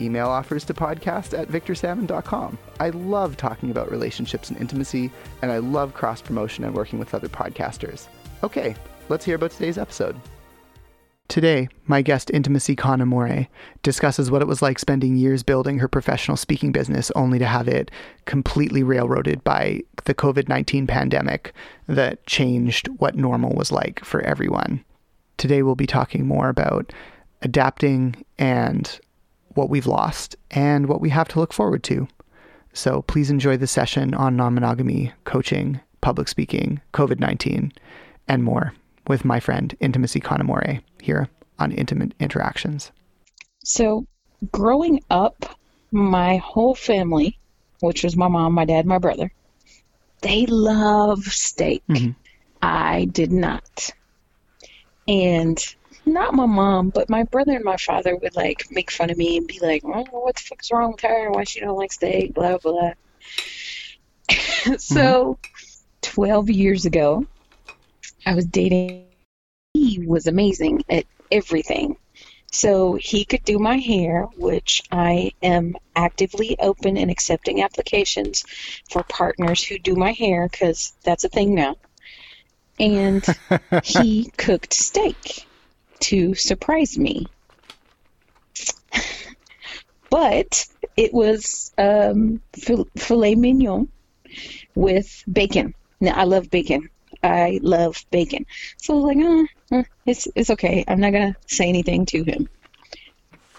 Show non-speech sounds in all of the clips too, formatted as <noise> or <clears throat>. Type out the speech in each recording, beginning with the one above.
Email offers to podcast at victorsalmon.com. I love talking about relationships and intimacy, and I love cross promotion and working with other podcasters. Okay, let's hear about today's episode. Today, my guest Intimacy Kanamore discusses what it was like spending years building her professional speaking business only to have it completely railroaded by the COVID 19 pandemic that changed what normal was like for everyone. Today, we'll be talking more about adapting and what we've lost and what we have to look forward to. So please enjoy the session on non monogamy, coaching, public speaking, COVID 19, and more with my friend Intimacy Kanamore here on Intimate Interactions. So, growing up, my whole family, which was my mom, my dad, my brother, they love steak. Mm-hmm. I did not. And not my mom, but my brother and my father would like make fun of me and be like, oh, "What the fuck's wrong with her? Why she don't like steak?" Blah blah. <laughs> so, mm-hmm. twelve years ago, I was dating. He was amazing at everything. So he could do my hair, which I am actively open and accepting applications for partners who do my hair because that's a thing now. And <laughs> he cooked steak to surprise me. but it was um, filet mignon with bacon. Now, I love bacon. I love bacon. So I was like, oh, it's it's okay. I'm not gonna say anything to him.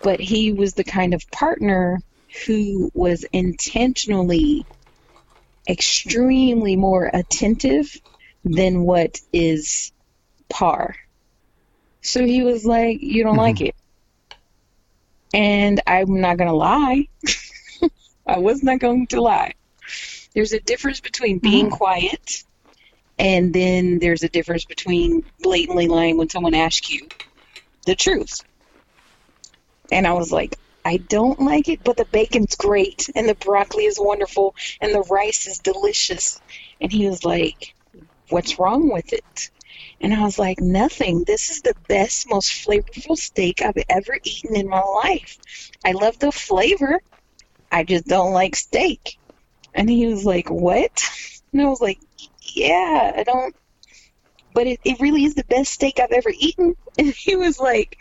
But he was the kind of partner who was intentionally extremely more attentive than what is par. So he was like, You don't mm-hmm. like it. And I'm not going to lie. <laughs> I was not going to lie. There's a difference between being mm-hmm. quiet and then there's a difference between blatantly lying when someone asks you the truth. And I was like, I don't like it, but the bacon's great and the broccoli is wonderful and the rice is delicious. And he was like, What's wrong with it? And I was like, nothing. This is the best, most flavorful steak I've ever eaten in my life. I love the flavor. I just don't like steak. And he was like, what? And I was like, yeah, I don't. But it, it really is the best steak I've ever eaten. <laughs> And he was like,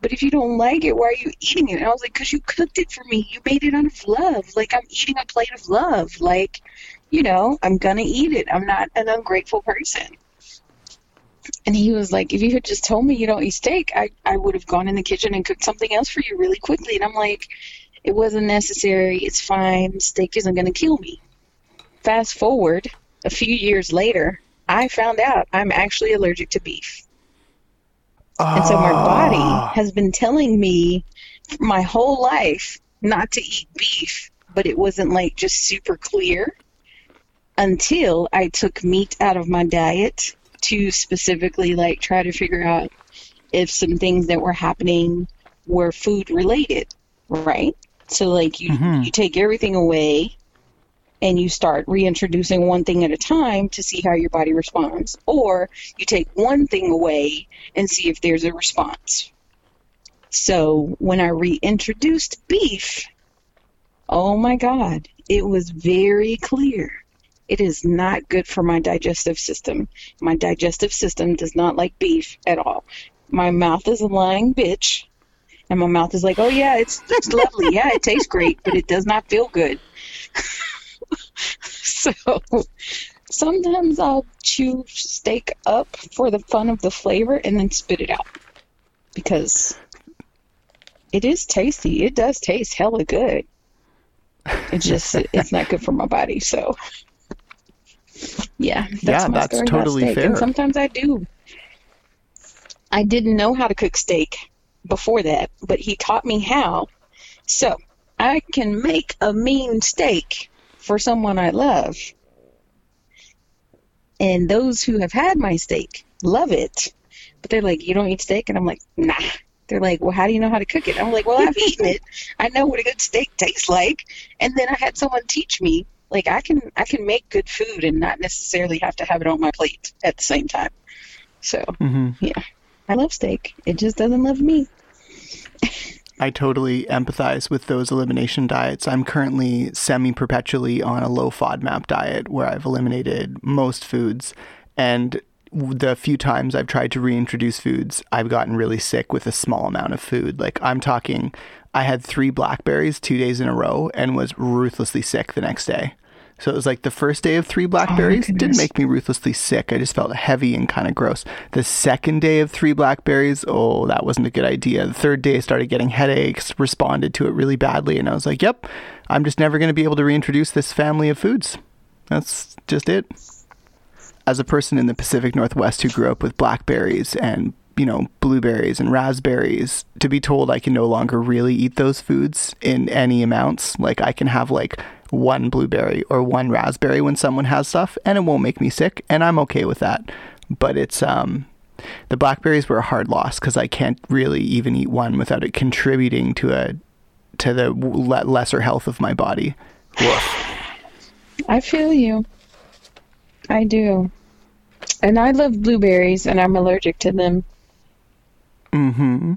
but if you don't like it, why are you eating it? And I was like, because you cooked it for me. You made it out of love. Like, I'm eating a plate of love. Like, you know, I'm going to eat it. I'm not an ungrateful person. And he was like, if you had just told me you don't eat steak, I, I would have gone in the kitchen and cooked something else for you really quickly. And I'm like, it wasn't necessary. It's fine. Steak isn't going to kill me. Fast forward a few years later, I found out I'm actually allergic to beef. And so my body ah. has been telling me my whole life not to eat beef, but it wasn't like just super clear until I took meat out of my diet to specifically like try to figure out if some things that were happening were food related, right? So like you mm-hmm. you take everything away and you start reintroducing one thing at a time to see how your body responds or you take one thing away and see if there's a response. So when I reintroduced beef, oh my god, it was very clear. It is not good for my digestive system. My digestive system does not like beef at all. My mouth is a lying bitch. And my mouth is like, oh yeah, it's it's lovely. Yeah, it tastes great, but it does not feel good. <laughs> so sometimes I'll chew steak up for the fun of the flavor and then spit it out. Because it is tasty. It does taste hella good. It just it's not good for my body. So yeah, that's Yeah, that's totally fair. And sometimes I do. I didn't know how to cook steak before that, but he taught me how. So I can make a mean steak for someone I love. And those who have had my steak love it. But they're like, You don't eat steak? And I'm like, Nah. They're like, Well, how do you know how to cook it? I'm like, Well, I've eaten it. I know what a good steak tastes like. And then I had someone teach me, like I can I can make good food and not necessarily have to have it on my plate at the same time. So hmm yeah. I love steak. It just doesn't love me. <laughs> I totally empathize with those elimination diets. I'm currently semi perpetually on a low FODMAP diet where I've eliminated most foods. And the few times I've tried to reintroduce foods, I've gotten really sick with a small amount of food. Like I'm talking, I had three blackberries two days in a row and was ruthlessly sick the next day. So it was like the first day of three oh blackberries didn't make me ruthlessly sick. I just felt heavy and kind of gross. The second day of three blackberries, oh, that wasn't a good idea. The third day, I started getting headaches, responded to it really badly, and I was like, yep, I'm just never going to be able to reintroduce this family of foods. That's just it. As a person in the Pacific Northwest who grew up with blackberries and you know blueberries and raspberries to be told I can no longer really eat those foods in any amounts like I can have like one blueberry or one raspberry when someone has stuff and it won't make me sick and I'm okay with that but it's um the blackberries were a hard loss cuz I can't really even eat one without it contributing to a to the le- lesser health of my body Woof. I feel you. I do. And I love blueberries and I'm allergic to them. Hmm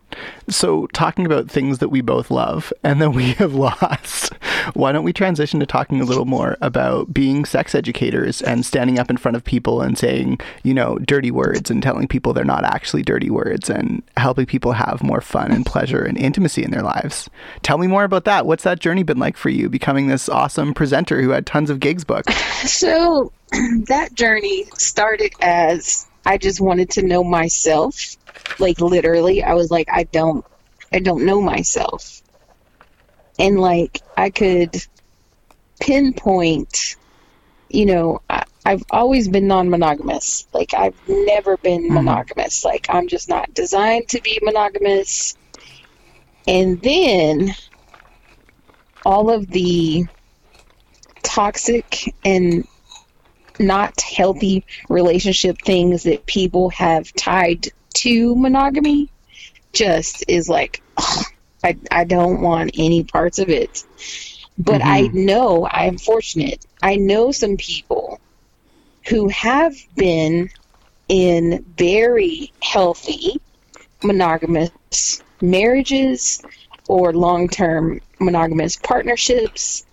So, talking about things that we both love and that we <laughs> have lost, why don't we transition to talking a little more about being sex educators and standing up in front of people and saying, you know, dirty words and telling people they're not actually dirty words and helping people have more fun and pleasure and intimacy in their lives? Tell me more about that. What's that journey been like for you, becoming this awesome presenter who had tons of gigs booked? <laughs> So <clears throat> that journey started as I just wanted to know myself. Like literally, I was like, I don't, I don't know myself, and like I could pinpoint. You know, I, I've always been non-monogamous. Like I've never been Mhm. monogamous. Like I'm just not designed to be monogamous. And then all of the toxic and not healthy relationship things that people have tied to monogamy just is like ugh, <sighs> I, I don't want any parts of it. But i mm-hmm. know i'm fortunate. I know some people who have been in very healthy monogamous marriages or long-term monogamous partnerships.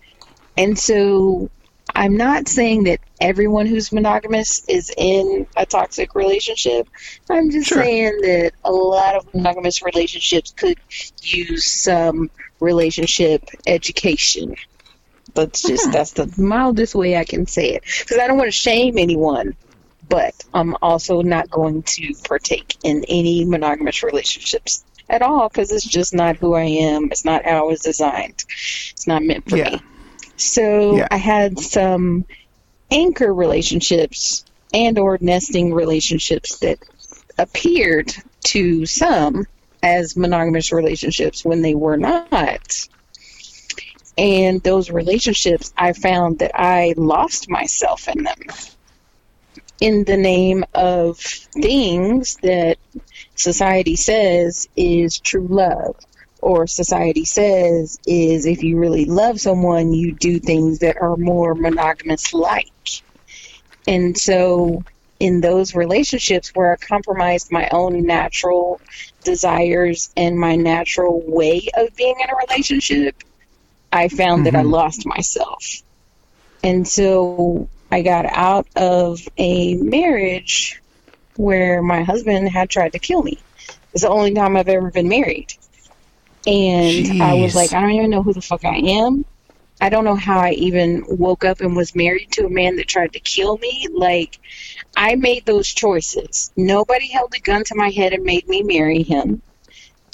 And so I'm not saying that everyone who's monogamous is in a toxic relationship. I'm just Sure. saying that a lot of monogamous relationships could use some relationship education. That's just uh-huh. that's the mildest way I can say it because I don't want to shame anyone, but I'm also not going to partake in any monogamous relationships at all because it's just not who I am. It's not how I was designed. It's not meant for Yeah. me. So Yeah. I had some anchor relationships and or nesting relationships that appeared to some as monogamous relationships when they were not. And those relationships, I found that I lost myself in them in the name of things that society says is true love or society says is if you really love someone you do things that are more monogamous like and so in those relationships where i compromised my own natural desires and my natural way of being in a relationship i found that i Mhm. lost myself And so I got out of a marriage where my husband had tried to kill me. It's the only time I've ever been married. And Jeez. I was like, I don't even know who the fuck I am. I don't know how I even woke up and was married to a man that tried to kill me. Like, I made those choices. Nobody held a gun to my head and made me marry him.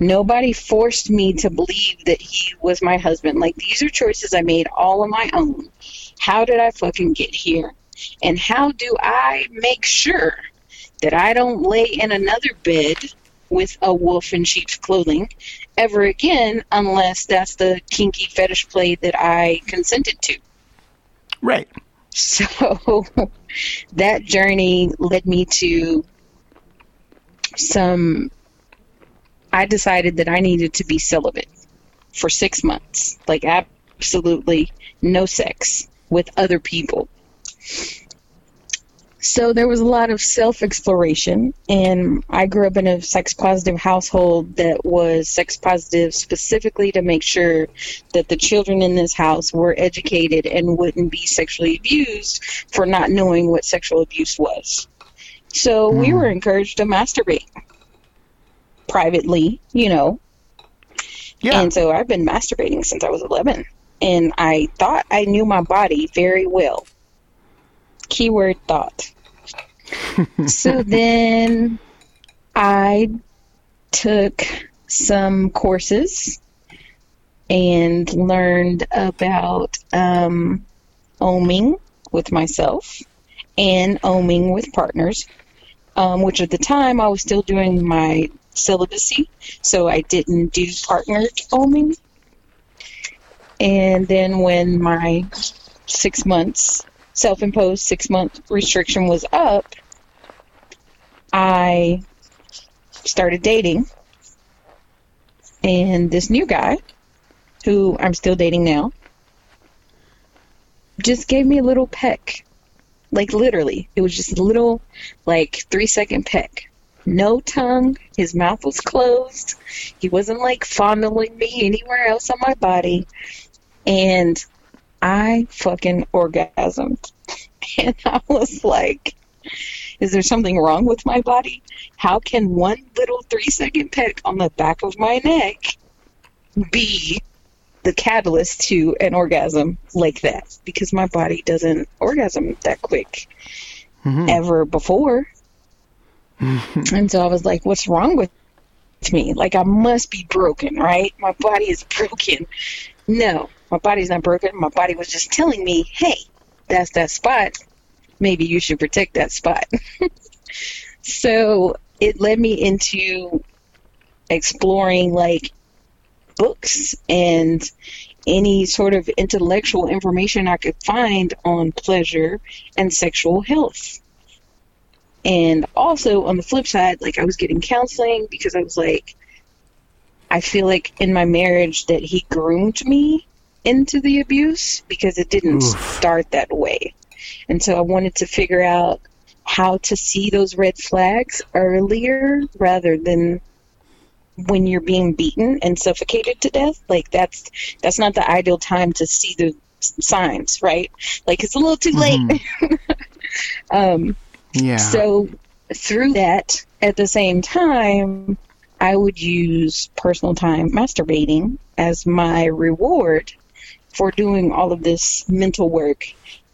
Nobody forced me to believe that he was my husband. Like, these are choices I made all on my own. How did I fucking get here? And how do I make sure that I don't lay in another bed with a wolf in sheep's clothing ever again unless that's the kinky fetish play that I consented to? Right. So <laughs> that journey led me to some. I decided that I needed to be celibate for six months, like absolutely no sex with other people. So there was a lot of self exploration, and I grew up in a sex positive household that was sex positive specifically to make sure that the children in this house were educated and wouldn't be sexually abused for not knowing what sexual abuse was. So mm. we hmm. were encouraged to masturbate privately, you know. Yeah. And so I've been masturbating since I was 11 and I thought I knew my body very well. Keyword thought. So <laughs> then I took some courses and learned about um, oming with myself and oming with partners, um, which at the time I was still doing my celibacy, so I didn't do partnered oming. And then when my six months, self imposed six month restriction was up, I started dating. And this new guy, who I'm still dating now, just gave me a little peck. Like literally. It was just a little, like, three second peck. No tongue. His mouth was closed. He wasn't like fondling me anywhere else on my body and I fucking orgasmed. <laughs> And I was like, is there something wrong with my body? How can one little three second peck on the back of my neck be the catalyst to an orgasm like that? Because my body doesn't orgasm that quick mm-hmm. ever before. and so I was like, what's wrong with me? Like, I must be broken, right? My body is broken. No, my body's not broken. My body was just telling me, hey, that's that spot. Maybe you should protect that spot. <laughs> so it led me into exploring like books and any sort of intellectual information I could find on pleasure and sexual health. And also on the flip side, like I was getting counseling because I was like, I feel like in my marriage that he groomed me into the abuse because it didn't Oof. start that way. And so I wanted to figure out how to see those red flags earlier rather than when you're being beaten and suffocated to death. Like that's that's not the ideal time to see the signs, right? Like it's a little too late. Mm-hmm. <laughs> um, yeah. So through that, at the same time, I would use personal time masturbating as my reward for doing all of this mental work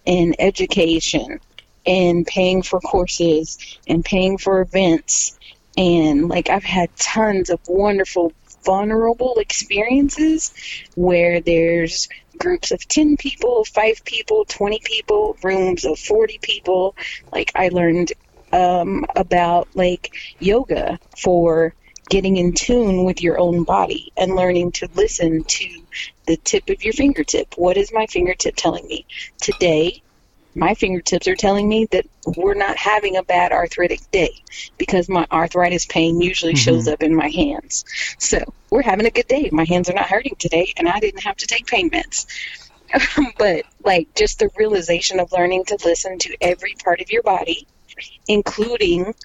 and education and paying for courses and paying for events and like I've had tons of wonderful vulnerable experiences where there's groups of 10 people, 5 people, 20 people, rooms of 40 people. Like I learned um, about like yoga for getting in tune with your own body and learning to listen to the tip of your fingertip. What is my fingertip telling me? Today, my fingertips are telling me that we're not having a bad arthritic day because my arthritis pain usually mm-hmm. shows up in my hands. So we're having a good day. My hands are not hurting today, and I didn't have to take pain meds. <laughs> but like just the realization of learning to listen to every part of your body, including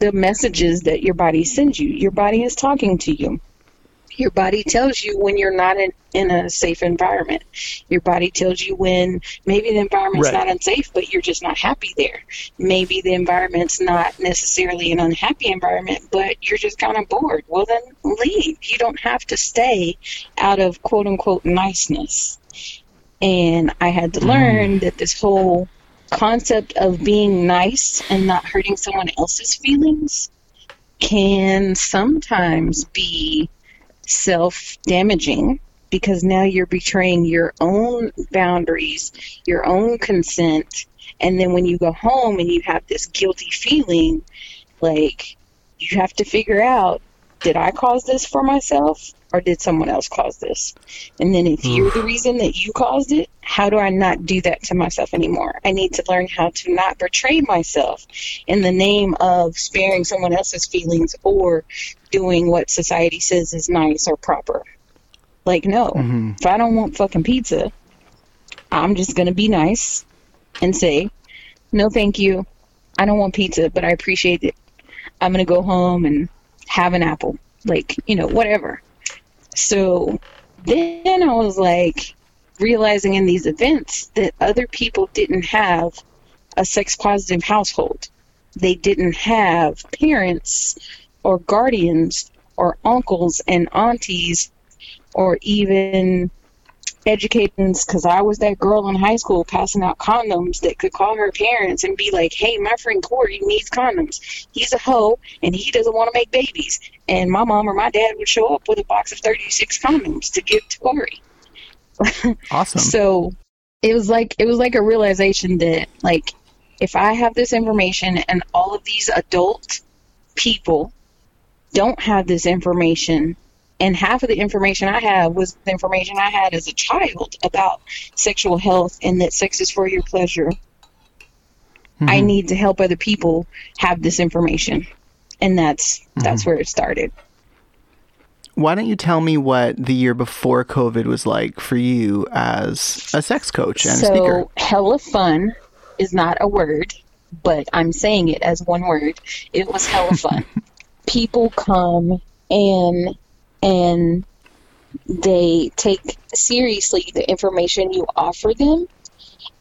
the messages that your body sends you. Your body is talking to you. Your body tells you when you're not in, in a safe environment. Your body tells you when maybe the environment's Right. not unsafe, but you're just not happy there. Maybe the environment's not necessarily an unhappy environment, but you're just kind of bored. Well, then leave. You don't have to stay out of quote unquote niceness. And I had to mm. learn that this whole concept of being nice and not hurting someone else's feelings can sometimes be self damaging because now you're betraying your own boundaries, your own consent. And then when you go home and you have this guilty feeling, like you have to figure out did I cause this for myself or did someone else cause this? And then if you're the reason that you caused it, how do I not do that to myself anymore? I need to learn how to not betray myself in the name of sparing someone else's feelings or doing what society says is nice or proper. Like, no, Mhm. if I don't want fucking pizza, I'm just going to be nice and say, no, thank you. I don't want pizza, but I appreciate it. I'm going to go home and have an apple. Like, you know, whatever. So then I was like realizing in these events that other people didn't have a sex positive household. They didn't have parents or guardians or uncles and aunties or even educators because I was that girl in high school passing out condoms that could call her parents and be like, hey, my friend Corey needs condoms. He's a hoe and he doesn't want to make babies. And my mom or my dad would show up with a box of 36 condoms to give to Corey. <laughs> Awesome. So it was like it was like a realization that like if I have this information and all of these adult people don't have this information and half of the information I have was the information I had as a child about sexual health and that sex is for your pleasure. I Mhm. need to help other people have this information. And that's that's Mm-hmm. where it started. Why don't you tell me what the year before COVID was like for you as a sex coach and a so speaker? hella fun is not a word, but I'm saying it as one word. It was hella fun. <laughs> People come and and they take seriously the information you offer them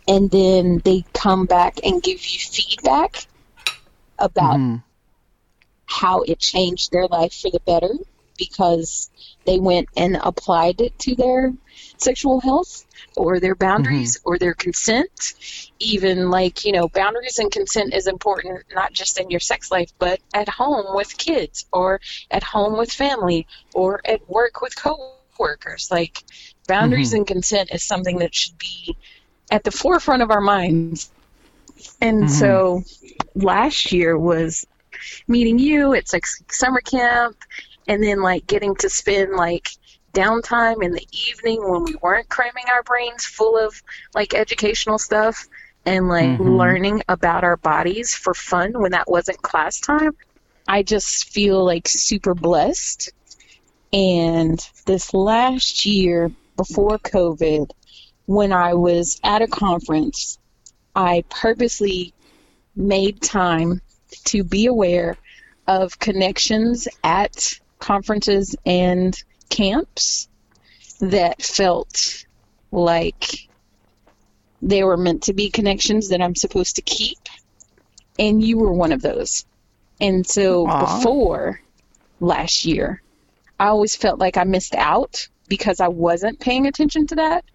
and then they come back and give you feedback about Mhm. how it changed their life for the better because they went and applied it to their sexual health or their boundaries or their consent. Even like, you know, boundaries and consent is important not just in your sex life, but at home with kids or at home with family or at work with coworkers. Like, boundaries and consent is something that should be at the forefront of our minds. And Mhm. so last year was meeting you at like summer camp and then like getting to spend like downtime in the evening when we weren't cramming our brains full of like educational stuff and like Mhm. learning about our bodies for fun when that wasn't class time. I just feel like super blessed. And this last year before COVID, when I was at a conference, I purposely made time to be aware of connections at conferences and camps that felt like they were meant to be connections that I'm supposed to keep. And you were one of those. And so Aw. before last year, I always felt like I missed out because I wasn't paying attention to that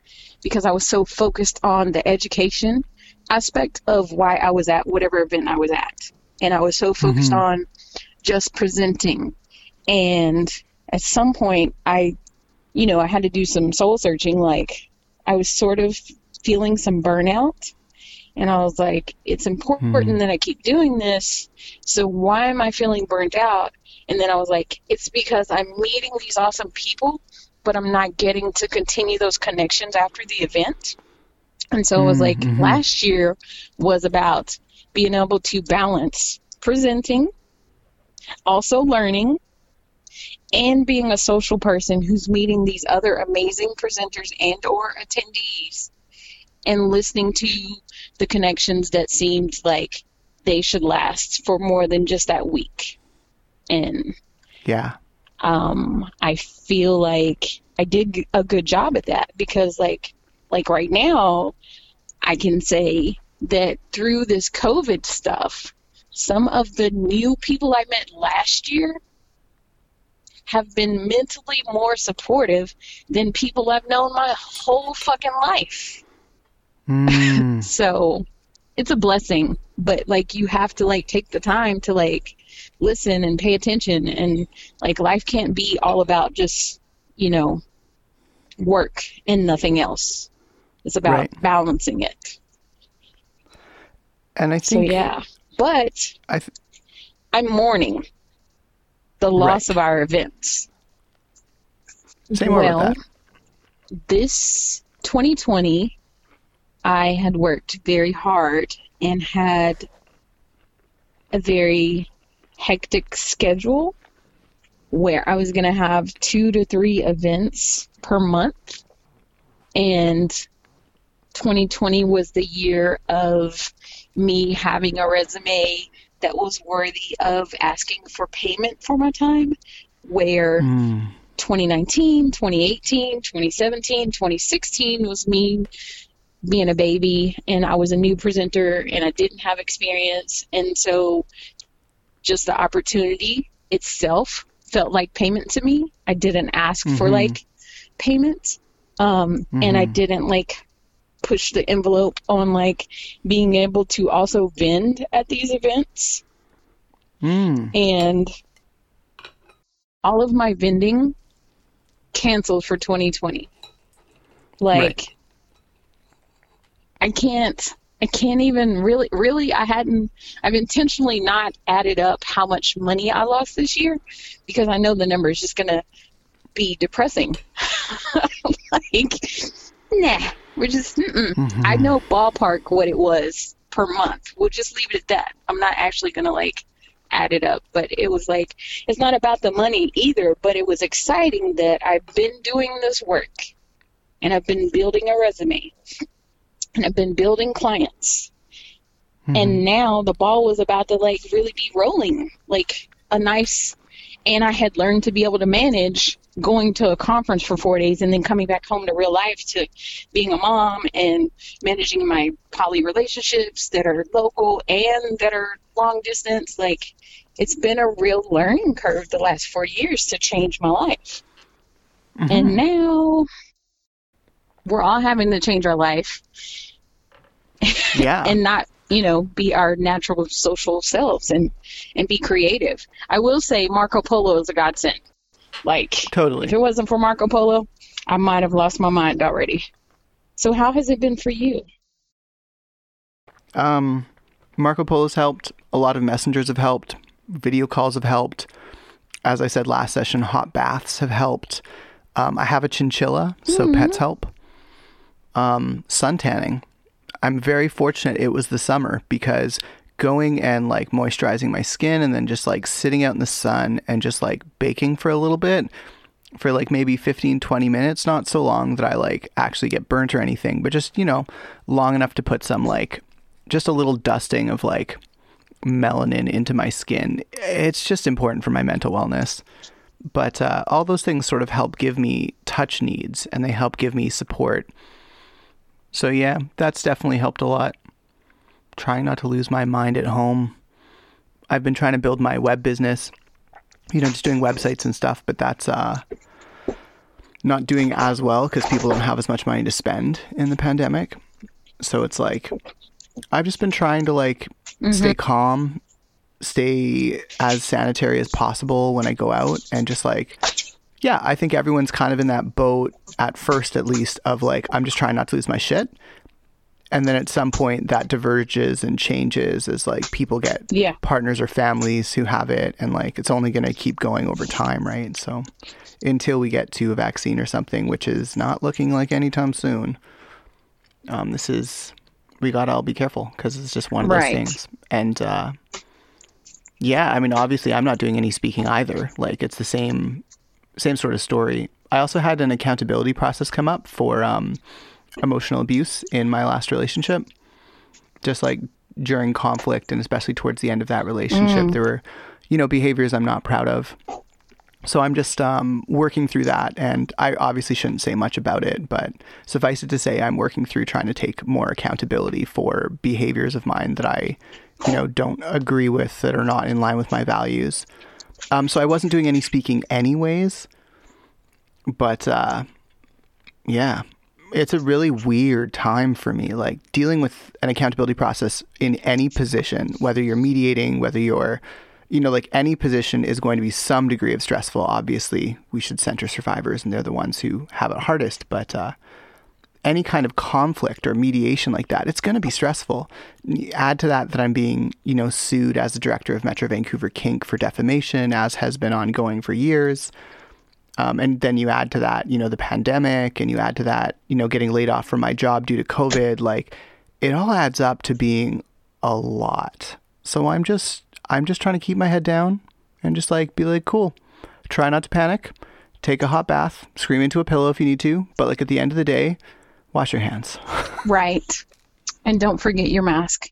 because I was so focused on the education aspect of why I was at whatever event I was at. And I was so focused Mhm. on just presenting. And at some point, I, you know, I had to do some soul searching. Like, I was sort of feeling some burnout. And I was like, it's important Mhm. that I keep doing this. So why am I feeling burnt out? And then I was like, it's because I'm meeting these awesome people, but I'm not getting to continue those connections after the event. And so it was like Mhm. last year was about being able to balance presenting, also learning, and being a social person who's meeting these other amazing presenters and or attendees and listening to the connections that seemed like they should last for more than just that week. And Yeah. um, I feel like I did a good job at that because, like, like right now, I can say that through this COVID stuff, some of the new people I met last year have been mentally more supportive than people I've known my whole fucking life. Mm. <laughs> So it's a blessing, but like you have to like take the time to like listen and pay attention and like life can't be all about just, you know, work and nothing else. It's about Right. balancing it. and I So think yeah. But I th- I'm mourning the loss of our events. say more well, about that. this 2020, I had worked very hard and had a very hectic schedule where I was going to have two to three events per month. And 2020 was the year of me having a resume that was worthy of asking for payment for my time, where Mm. 2019, 2018, 2017, 2016 was me being a baby and I was a new presenter and I didn't have experience. And so just the opportunity itself felt like payment to me. I didn't ask for Mhm. like payment. Um, and I Mhm. didn't like push the envelope on like being able to also vend at these events Mm. and all of my vending canceled for 2020 like Right. i can't i can't even really really i hadn't i've intentionally not added up how much money i lost this year because i know the number is just gonna be depressing <laughs> like nah we're just mm-mm. Mhm. I know ballpark what it was per month. We'll just leave it at that. I'm not actually gonna like add it up, but it was like it's not about the money either. But it was exciting that I've been doing this work, and I've been building a resume, and I've been building clients, Mhm. and now the ball was about to like really be rolling, like a nice. And I had learned to be able to manage going to a conference for four days and then coming back home to real life to being a mom and managing my poly relationships that are local and that are long distance. Like, it's been a real learning curve the last four years to change my life. Mhm. And now we're all having to change our life yeah. <laughs> and not you know be our natural social selves and and be creative i will say marco polo is a godsend like totally. if it wasn't for marco polo i might have lost my mind already so how has it been for you Um, Marco Polo's helped. A lot of messengers have helped. Video calls have helped. As I said last session, hot baths have helped. Um, I have a chinchilla, so pets help. Um, sun tanning. I'm very fortunate it was the summer because going and like moisturizing my skin and then just like sitting out in the sun and just like baking for a little bit for like maybe 15 20 minutes. Not so long that i like actually get burnt or anything but just you know long enough to put some like just a little dusting of like melanin into my skin. It's just important for my mental wellness. But uh, all those things sort of help give me touch needs and they help give me support. So yeah that's definitely helped a lot trying not to lose my mind at home. I've been trying to build my web business you know just doing websites and stuff but that's uh not doing as well because people don't have as much money to spend in the pandemic. So it's like i've just been trying to like stay calm stay as sanitary as possible when i go out and just like yeah i think everyone's kind of in that boat at first at least of like i'm just trying not to lose my shit and then at some point that diverges and changes as like people get Yeah. partners or families who have it and like it's only going to keep going over time right so until we get to a vaccine or something which is not looking like anytime soon um, this is we gotta all be careful because it's just one of those Right. things and uh, yeah i mean obviously i'm not doing any speaking either like it's the same same sort of story i also had an accountability process come up for um, emotional abuse in my last relationship. Just like during conflict and especially towards the end of that relationship there were you know behaviors i'm not proud of. So I'm just um, working through that, and I obviously shouldn't say much about it, but suffice it to say, I'm working through trying to take more accountability for behaviors of mine that I, you know, don't agree with that are not in line with my values. Um, so I wasn't doing any speaking anyways, but uh, yeah, it's a really weird time for me. Like dealing with an accountability process in any position, whether you're mediating, whether you're you know, like any position is going to be some degree of stressful. Obviously, we should center survivors, and they're the ones who have it hardest. But uh, any kind of conflict or mediation like that, it's going to be stressful. Add to that that I'm being, you know, sued as the director of Metro Vancouver Kink for defamation, as has been ongoing for years. Um, and then you add to that, you know, the pandemic, and you add to that, you know, getting laid off from my job due to COVID. Like, it all adds up to being a lot. So I'm just I'm just trying to keep my head down and just like be like, cool. Try not to panic. Take a hot bath. Scream into a pillow if you need to. But like at the end of the day, wash your hands. <laughs> right. And don't forget your mask.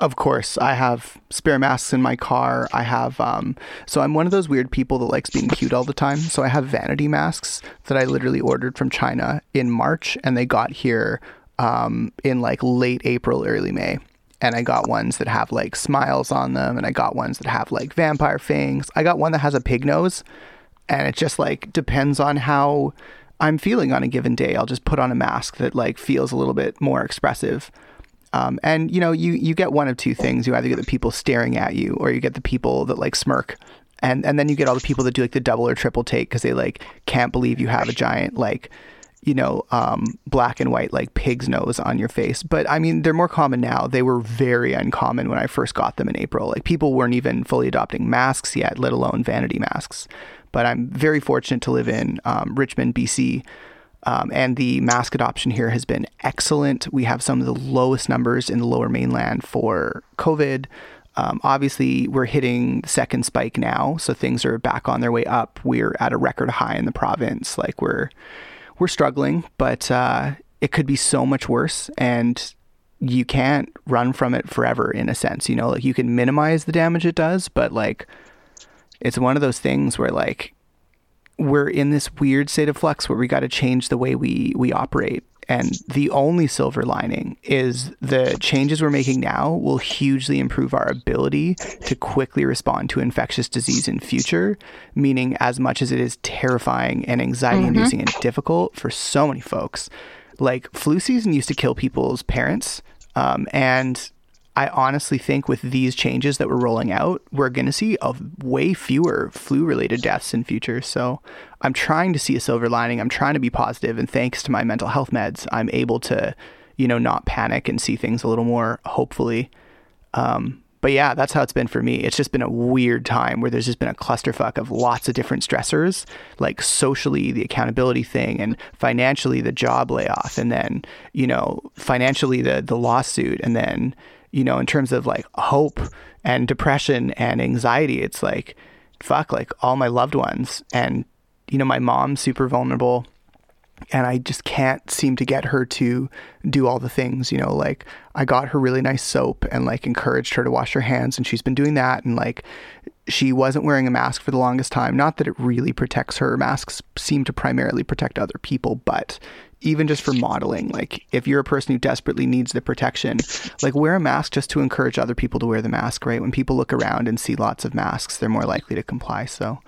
Of course, I have spare masks in my car. I have, um, so I'm one of those weird people that likes being cute all the time. So I have vanity masks that I literally ordered from China in March, and they got here um, in like late April, early May and I got ones that have like smiles on them, and I got ones that have like vampire fangs. I got one that has a pig nose, and it just like depends on how I'm feeling on a given day. I'll just put on a mask that like feels a little bit more expressive. Um, and you know, you you get one of two things: you either get the people staring at you, or you get the people that like smirk, and and then you get all the people that do like the double or triple take because they like can't believe you have a giant like you know, um, black and white like pig's nose on your face. But I mean, they're more common now. They were very uncommon when I first got them in April. Like people weren't even fully adopting masks yet, let alone vanity masks. But I'm very fortunate to live in um, Richmond, BC. Um, and the mask adoption here has been excellent. We have some of the lowest numbers in the lower mainland for COVID. Um, obviously, we're hitting the second spike now, so things are back on their way up. We're at a record high in the province. Like we're we're struggling, but uh, it could be so much worse. And you can't run from it forever in a sense, you know, like you can minimize the damage it does, but like it's one of those things where like we're in this weird state of flux where we got to change the way we we operate and the only silver lining is the changes we're making now will hugely improve our ability to quickly respond to infectious disease in future, meaning as much as it is terrifying and anxiety inducing mm-hmm. and difficult for so many folks. Like flu season used to kill people's parents. Um, and I honestly think with these changes that we're rolling out, we're going to see a way fewer flu related deaths in future. So I'm trying to see a silver lining. I'm trying to be positive, and thanks to my mental health meds, I'm able to, you know, not panic and see things a little more hopefully. Um, but yeah, that's how it's been for me. It's just been a weird time where there's just been a clusterfuck of lots of different stressors, like socially, the accountability thing, and financially, the job layoff, and then, you know, financially, the, the lawsuit, and then, you know, in terms of like hope and depression and anxiety, it's like, fuck, like all my loved ones. And, you know, my mom's super vulnerable and I just can't seem to get her to do all the things, you know, like I got her really nice soap and like encouraged her to wash her hands and she's been doing that and like she wasn't wearing a mask for the longest time. Not that it really protects her. Masks seem to primarily protect other people, but even just for modeling, like if you're a person who desperately needs the protection, like wear a mask just to encourage other people to wear the mask, right? When people look around and see lots of masks, they're more likely to comply. So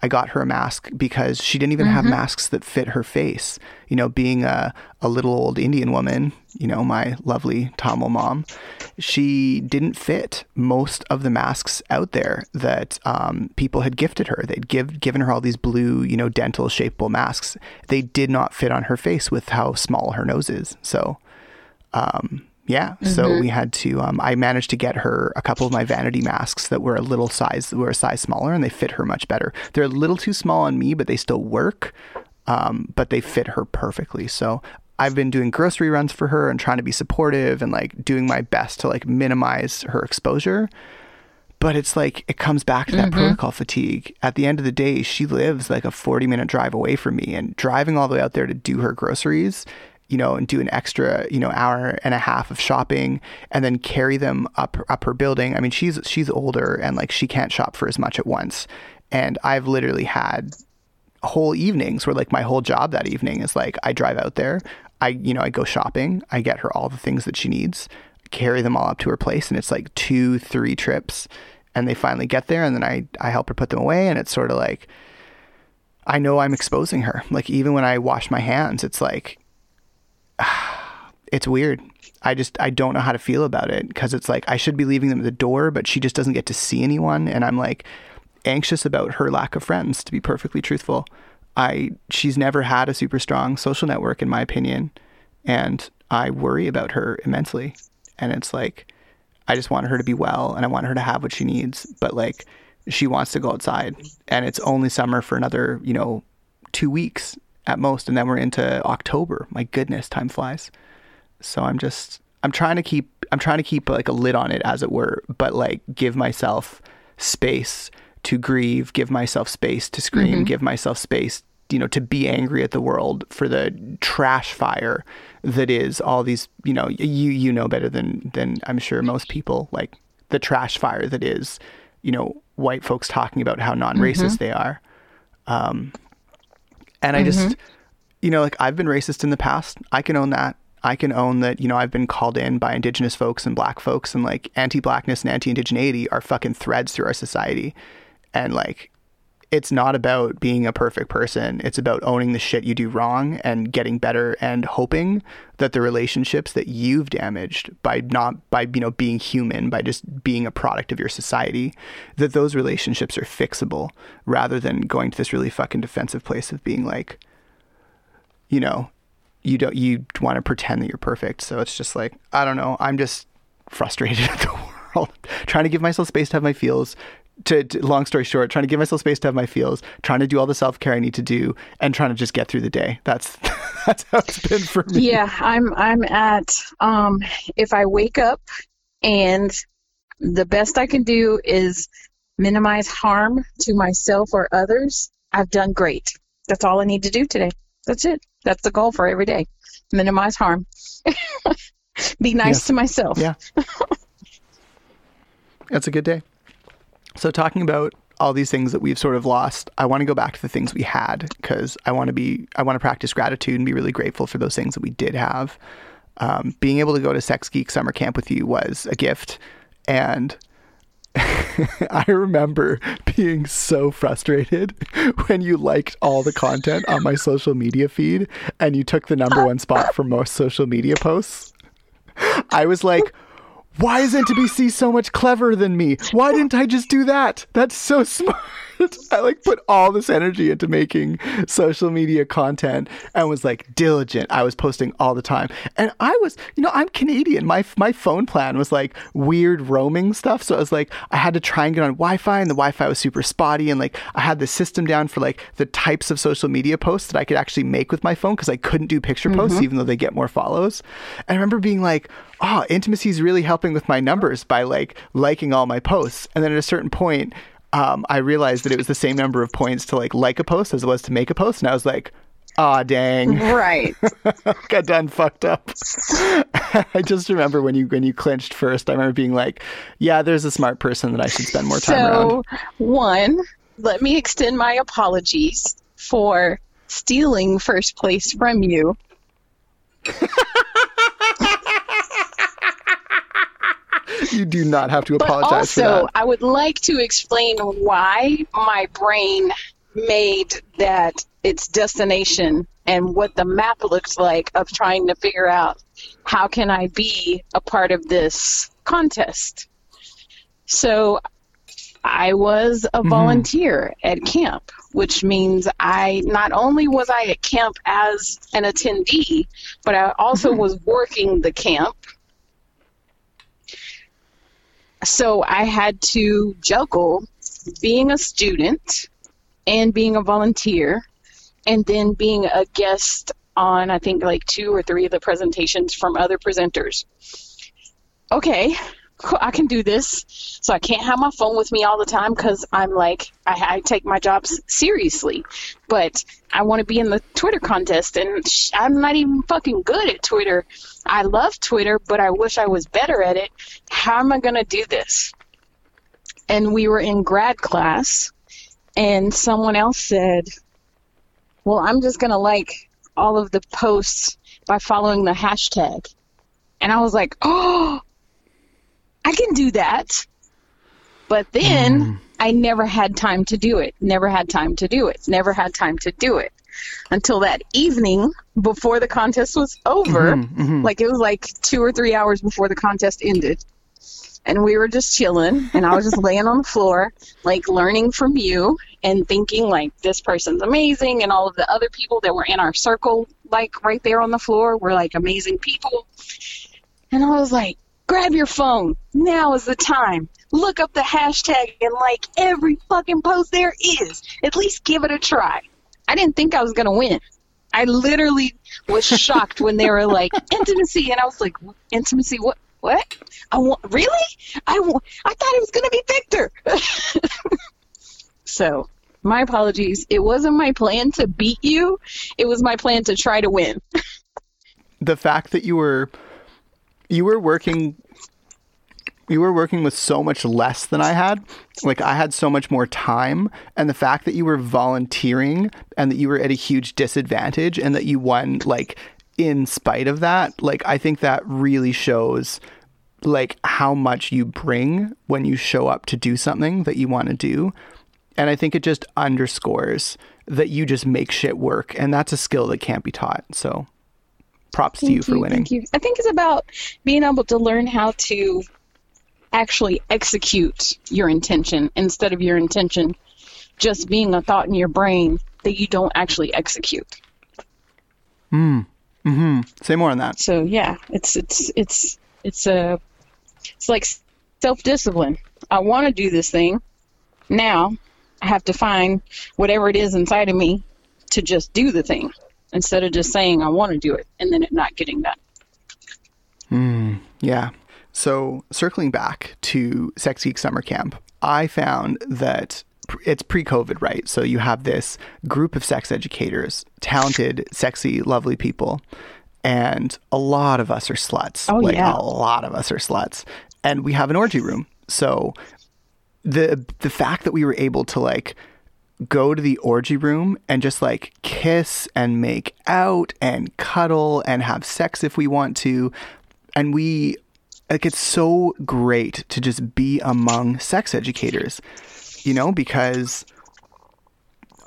I got her a mask because she didn't even mm-hmm. have masks that fit her face. You know, being a, a little old Indian woman, you know, my lovely Tamil mom, she didn't fit most of the masks out there that um, people had gifted her. They'd give, given her all these blue, you know, dental shapeable masks. They did not fit on her face with how small her nose is. So, um, yeah. Mm-hmm. So we had to, um, I managed to get her a couple of my vanity masks that were a little size, were a size smaller and they fit her much better. They're a little too small on me, but they still work. Um, but they fit her perfectly. So I've been doing grocery runs for her and trying to be supportive and like doing my best to like minimize her exposure. But it's like it comes back to that mm-hmm. protocol fatigue. At the end of the day, she lives like a 40 minute drive away from me and driving all the way out there to do her groceries you know, and do an extra, you know, hour and a half of shopping and then carry them up up her building. I mean, she's she's older and like she can't shop for as much at once. And I've literally had whole evenings where like my whole job that evening is like I drive out there, I you know, I go shopping, I get her all the things that she needs, carry them all up to her place and it's like two, three trips and they finally get there and then I I help her put them away and it's sort of like I know I'm exposing her. Like even when I wash my hands, it's like <sighs> it's weird. I just I don't know how to feel about it because it's like I should be leaving them at the door, but she just doesn't get to see anyone, and I'm like anxious about her lack of friends. To be perfectly truthful, I she's never had a super strong social network in my opinion, and I worry about her immensely. And it's like I just want her to be well, and I want her to have what she needs, but like she wants to go outside, and it's only summer for another you know two weeks at most, and then we're into October. My goodness, time flies. So I'm just I'm trying to keep I'm trying to keep like a lid on it as it were, but like give myself space to grieve, give myself space to scream, mm-hmm. give myself space, you know, to be angry at the world for the trash fire that is all these, you know, you you know better than than I'm sure most people, like the trash fire that is, you know, white folks talking about how non-racist mm-hmm. they are. Um and I mm-hmm. just you know, like I've been racist in the past. I can own that. I can own that, you know, I've been called in by indigenous folks and black folks and like anti blackness and anti indigeneity are fucking threads through our society. And like, it's not about being a perfect person. It's about owning the shit you do wrong and getting better and hoping that the relationships that you've damaged by not, by, you know, being human, by just being a product of your society, that those relationships are fixable rather than going to this really fucking defensive place of being like, you know, you don't you want to pretend that you're perfect. So it's just like I don't know. I'm just frustrated <laughs> at the world, trying to give myself space to have my feels. To, to, long story short, trying to give myself space to have my feels, trying to do all the self care I need to do, and trying to just get through the day. That's <laughs> that's how it's been for me. Yeah, I'm I'm at um, if I wake up and the best I can do is minimize harm to myself or others, I've done great. That's all I need to do today. That's it. That's the goal for every day. Minimize harm. <laughs> Be nice yes. to myself. Yeah. <laughs> That's a good day. So talking about all these things that we've sort of lost, I want to go back to the things we had because I want to be I want to practice gratitude and be really grateful for those things that we did have. Um, being able to go to Sex Geek summer camp with you was a gift, and <laughs> I remember being so frustrated <laughs> when you liked all the content on my social media feed and you took the number one spot for most social media posts. I was like, why isn't NBC so much cleverer than me? Why didn't I just do that? That's so <laughs> smart. I like put all this energy into making social media content and was like diligent. I was posting all the time. And I was, you know, I'm Canadian. My my phone plan was like weird roaming stuff. So I was like I had to try and get on Wi-Fi and the Wi-Fi was super spotty and like I had the system down for like the types of social media posts that I could actually make with my phone because I couldn't do picture posts mm-hmm. even though they get more follows. And I remember being like, "Oh, intimacy is really helping with my numbers by like liking all my posts." And then at a certain point, um, I realized that it was the same number of points to like like a post as it was to make a post, and I was like, "Ah, dang!" Right. <laughs> Got done fucked up. <laughs> I just remember when you when you clinched first. I remember being like, "Yeah, there's a smart person that I should spend more time so, around." So, one, let me extend my apologies for stealing first place from you. <laughs> you do not have to apologize but also, I would like to explain why my brain made that its destination and what the map looks like of trying to figure out how can I be a part of this contest. So I was a mm-hmm. volunteer at camp, which means I not only was I at camp as an attendee, but I also mm-hmm. was working the camp so I had to juggle being a student and being a volunteer and then being a guest on I think like two or three of the presentations from other presenters. Okay, <laughs> I can do this. So I can't have my phone with me all the time because I'm like, I, I, take my jobs seriously. But I want to be in the Twitter contest, and sh- I'm not even fucking good at Twitter. I love Twitter, but I wish I was better at it. How am I going to do this? And we were in grad class, and someone else said, "Well, I'm just gonna like all of the posts by following the hashtag," and I was like, <gasps> "Oh, I can do that." But then Mm. I never had time to do it. Never had time to do it. Never had time to do it until that evening before the contest was over. Mhm, mhm. Like it was like two or three hours before the contest ended. And we were just chilling, and I was just laying on the floor, like learning from you and thinking, like, this person's amazing, and all of the other people that were in our circle, like right there on the floor, were like amazing people. And I was like, grab your phone. Now is the time. Look up the hashtag and like every fucking post there is. At least give it a try. I didn't think I was going to win. I literally was <laughs> shocked when they were like intimacy, and I was like, intimacy? What? What? I want really? I want. I thought it was gonna be Victor. <laughs> so, my apologies. It wasn't my plan to beat you. It was my plan to try to win. <laughs> the fact that you were you were working you were working with so much less than I had. Like I had so much more time and the fact that you were volunteering and that you were at a huge disadvantage and that you won like in spite of that, like I think that really shows like how much you bring when you show up to do something that you want to do. And I think it just underscores that you just make shit work and that's a skill that can't be taught. So props to you for winning. Thank you. I think it's about being able to learn how to actually execute your intention instead of your intention just being a thought in your brain that you don't actually execute. Mm. Hmm. Say more on that. So yeah, it's it's it's it's a it's like self discipline. I want to do this thing. Now I have to find whatever it is inside of me to just do the thing instead of just saying I want to do it and then it not getting done. Hmm, yeah. So circling back to Sex Geek Summer Camp, I found that it's pre-COVID, right? So you have this group of sex educators, talented, sexy, lovely people, and a lot of us are sluts. Oh, like yeah. a lot of us are sluts, and we have an orgy room. So the the fact that we were able to like go to the orgy room and just like kiss and make out and cuddle and have sex if we want to. And we like it's so great to just be among sex educators you know because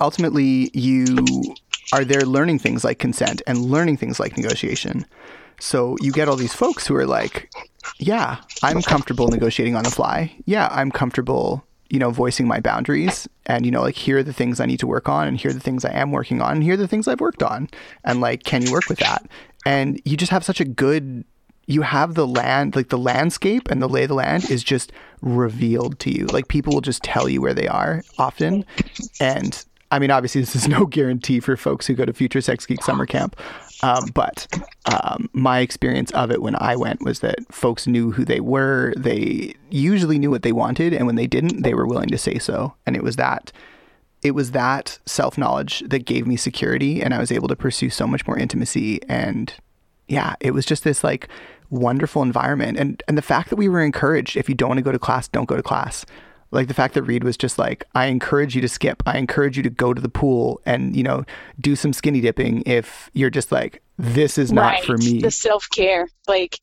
ultimately you are there learning things like consent and learning things like negotiation. So you get all these folks who are like yeah i'm comfortable negotiating on the fly. Yeah i'm comfortable you know voicing my boundaries and you know like here are the things i need to work on and here are the things i am working on and here are the things i've worked on. And like can you work with that? And you just have such a good you have the land like the landscape and the lay of the land is just revealed to you. Like people will just tell you where they are often. And i mean obviously this is no <laughs> guarantee for folks who go to future sex geek summer camp um, but um, my experience of it when i went was that folks knew who they were they usually knew what they wanted and when they didn't they were willing to say so and it was that it was that self knowledge that gave me security, and I was able to pursue so much more intimacy. And yeah, it was just this like wonderful environment. And and the fact that we were encouraged, if you don't want to go to class, don't go to class. Like the fact that Reid was just like, I encourage you to skip. I encourage you to go to the pool and you know do some skinny dipping if you're just like, this is not for me. The self care, like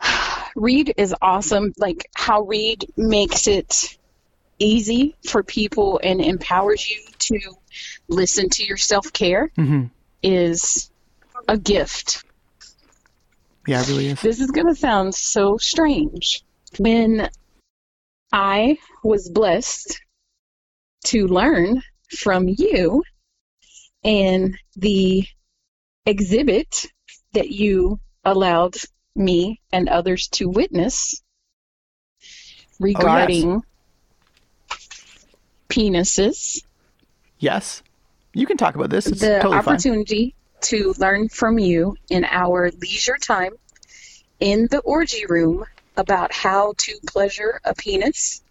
<sighs> Reid is awesome. Like how Reid makes it easy for people and empowers you to listen to your self care Mhm. is a gift. Yeah, it really is. This is going to sound so strange. When I was blessed to learn from you and the exhibit that you allowed me and others to witness oh, regarding penises, Yes, you can talk about this. It's the totally fine. opportunity to learn from you in our leisure time in the orgy room about how to pleasure a penis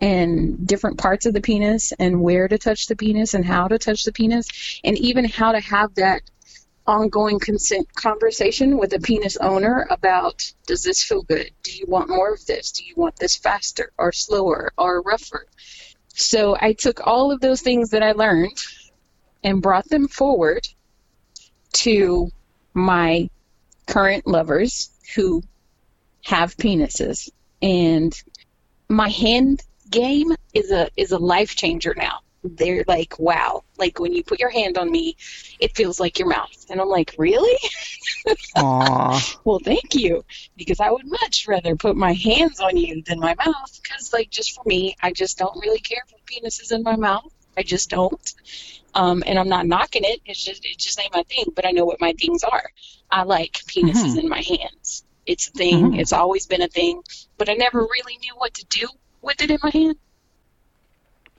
and different parts of the penis and where to touch the penis and how to touch the penis and even how to have that ongoing consent conversation with a penis owner about does this feel good? Do you want more of this? Do you want this faster or slower or rougher? So I took all of those things that I learned and brought them forward to my current lovers who have penises. And my hand game is a is a life changer now. They're like, wow. Like when you put your hand on me, it feels like your mouth. And I'm like, really? <laughs> Aww. well, thank you. Because I would much rather put my hands on you than my mouth. Because, like, just for me, I just don't really care for penises in my mouth. I just don't. Um, and I'm not knocking it. It's just it just ain't my thing. But I know what my things are. I like penises Mhm. in my hands. It's a thing. Mhm. It's always been a thing. But I never really knew what to do with it in my hand.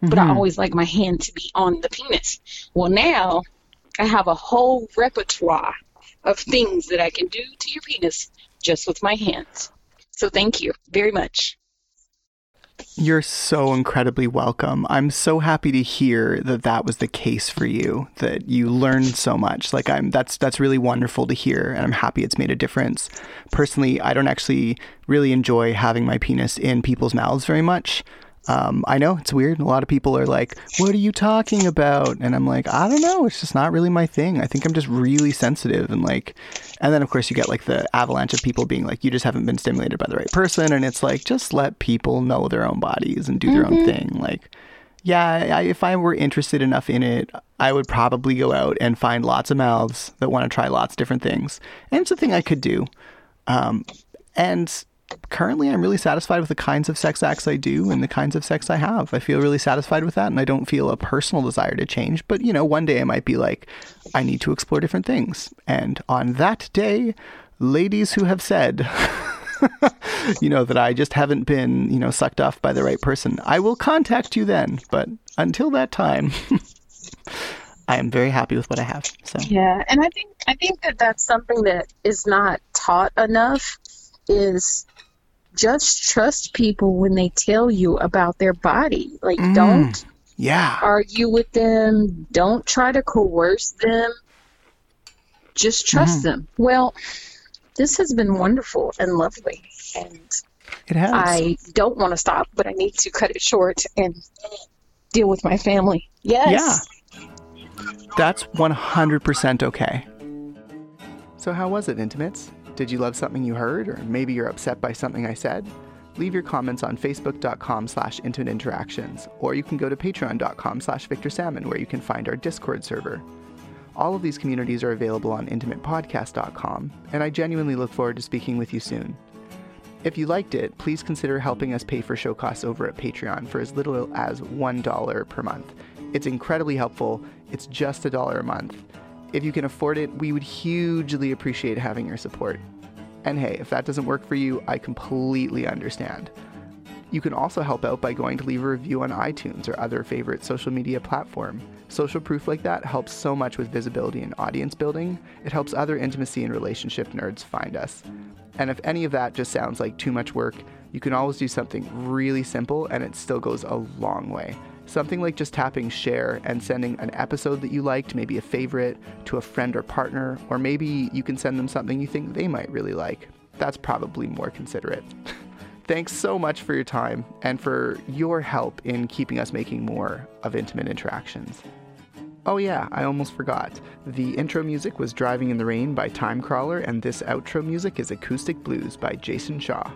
But I Mhm. always like my hand to be on the penis. Well, now I have a whole repertoire of things that I can do to your penis just with my hands. So thank you very much. You're so incredibly welcome. I'm so happy to hear that that was the case for you. That you learned so much. Like I'm that's that's really wonderful to hear and I'm happy it's made a difference. Personally, I don't actually really enjoy having my penis in people's mouths very much. Um, I know it's weird. A lot of people are like, "What are you talking about?" And I'm like, "I don't know. It's just not really my thing. I think I'm just really sensitive and like." And then of course you get like the avalanche of people being like, "You just haven't been stimulated by the right person," and it's like, just let people know their own bodies and do their own thing. Like, yeah, I, if I were interested enough in it, I would probably go out and find lots of mouths that want to try lots of different things, and it's a thing I could do. Um, and currently, I'm really satisfied with the kinds of sex acts I do and the kinds of sex I have. I feel really satisfied with that, and I don't feel a personal desire to change. But you know, one day I might be like, I need to explore different things, and on that day, ladies who have said. <laughs> you know that I just haven't been, you know, sucked off by the right person. I will contact you then, but until that time, <laughs> I am very happy with what I have. So, Yeah, and I think I think that that's something that is not taught enough is just trust people when they tell you about their body. Like Mm. don't yeah. argue with them, don't try to coerce them. Just trust Mhm. them. Well, this has been wonderful and lovely and It has. I don't want to stop, but I need to cut it short and deal with my family. Yes. Yeah. That's 100% okay. So, how was it, Intimates? Did you love something you heard, or maybe you're upset by something I said? Leave your comments on facebook.com slash intimate interactions, or you can go to patreon.com slash Victor Salmon, where you can find our Discord server. All of these communities are available on intimatepodcast.com, and I genuinely look forward to speaking with you soon. If you liked it, please consider helping us pay for show costs over at Patreon for as little as $1 per month. It's incredibly helpful. It's just a dollar a month. If you can afford it, we would hugely appreciate having your support. And hey, if that doesn't work for you, I completely understand. You can also help out by going to leave a review on iTunes or other favorite social media platform. Social proof like that helps so much with visibility and audience building. It helps other intimacy and relationship nerds find us. And if any of that just sounds like too much work, you can always do something really simple and it still goes a long way. Something like just tapping share and sending an episode that you liked, maybe a favorite, to a friend or partner, or maybe you can send them something you think they might really like. That's probably more considerate. <laughs> Thanks so much for your time and for your help in keeping us making more of intimate interactions. Oh, yeah, I almost forgot. The intro music was Driving in the Rain by Timecrawler, and this outro music is Acoustic Blues by Jason Shaw.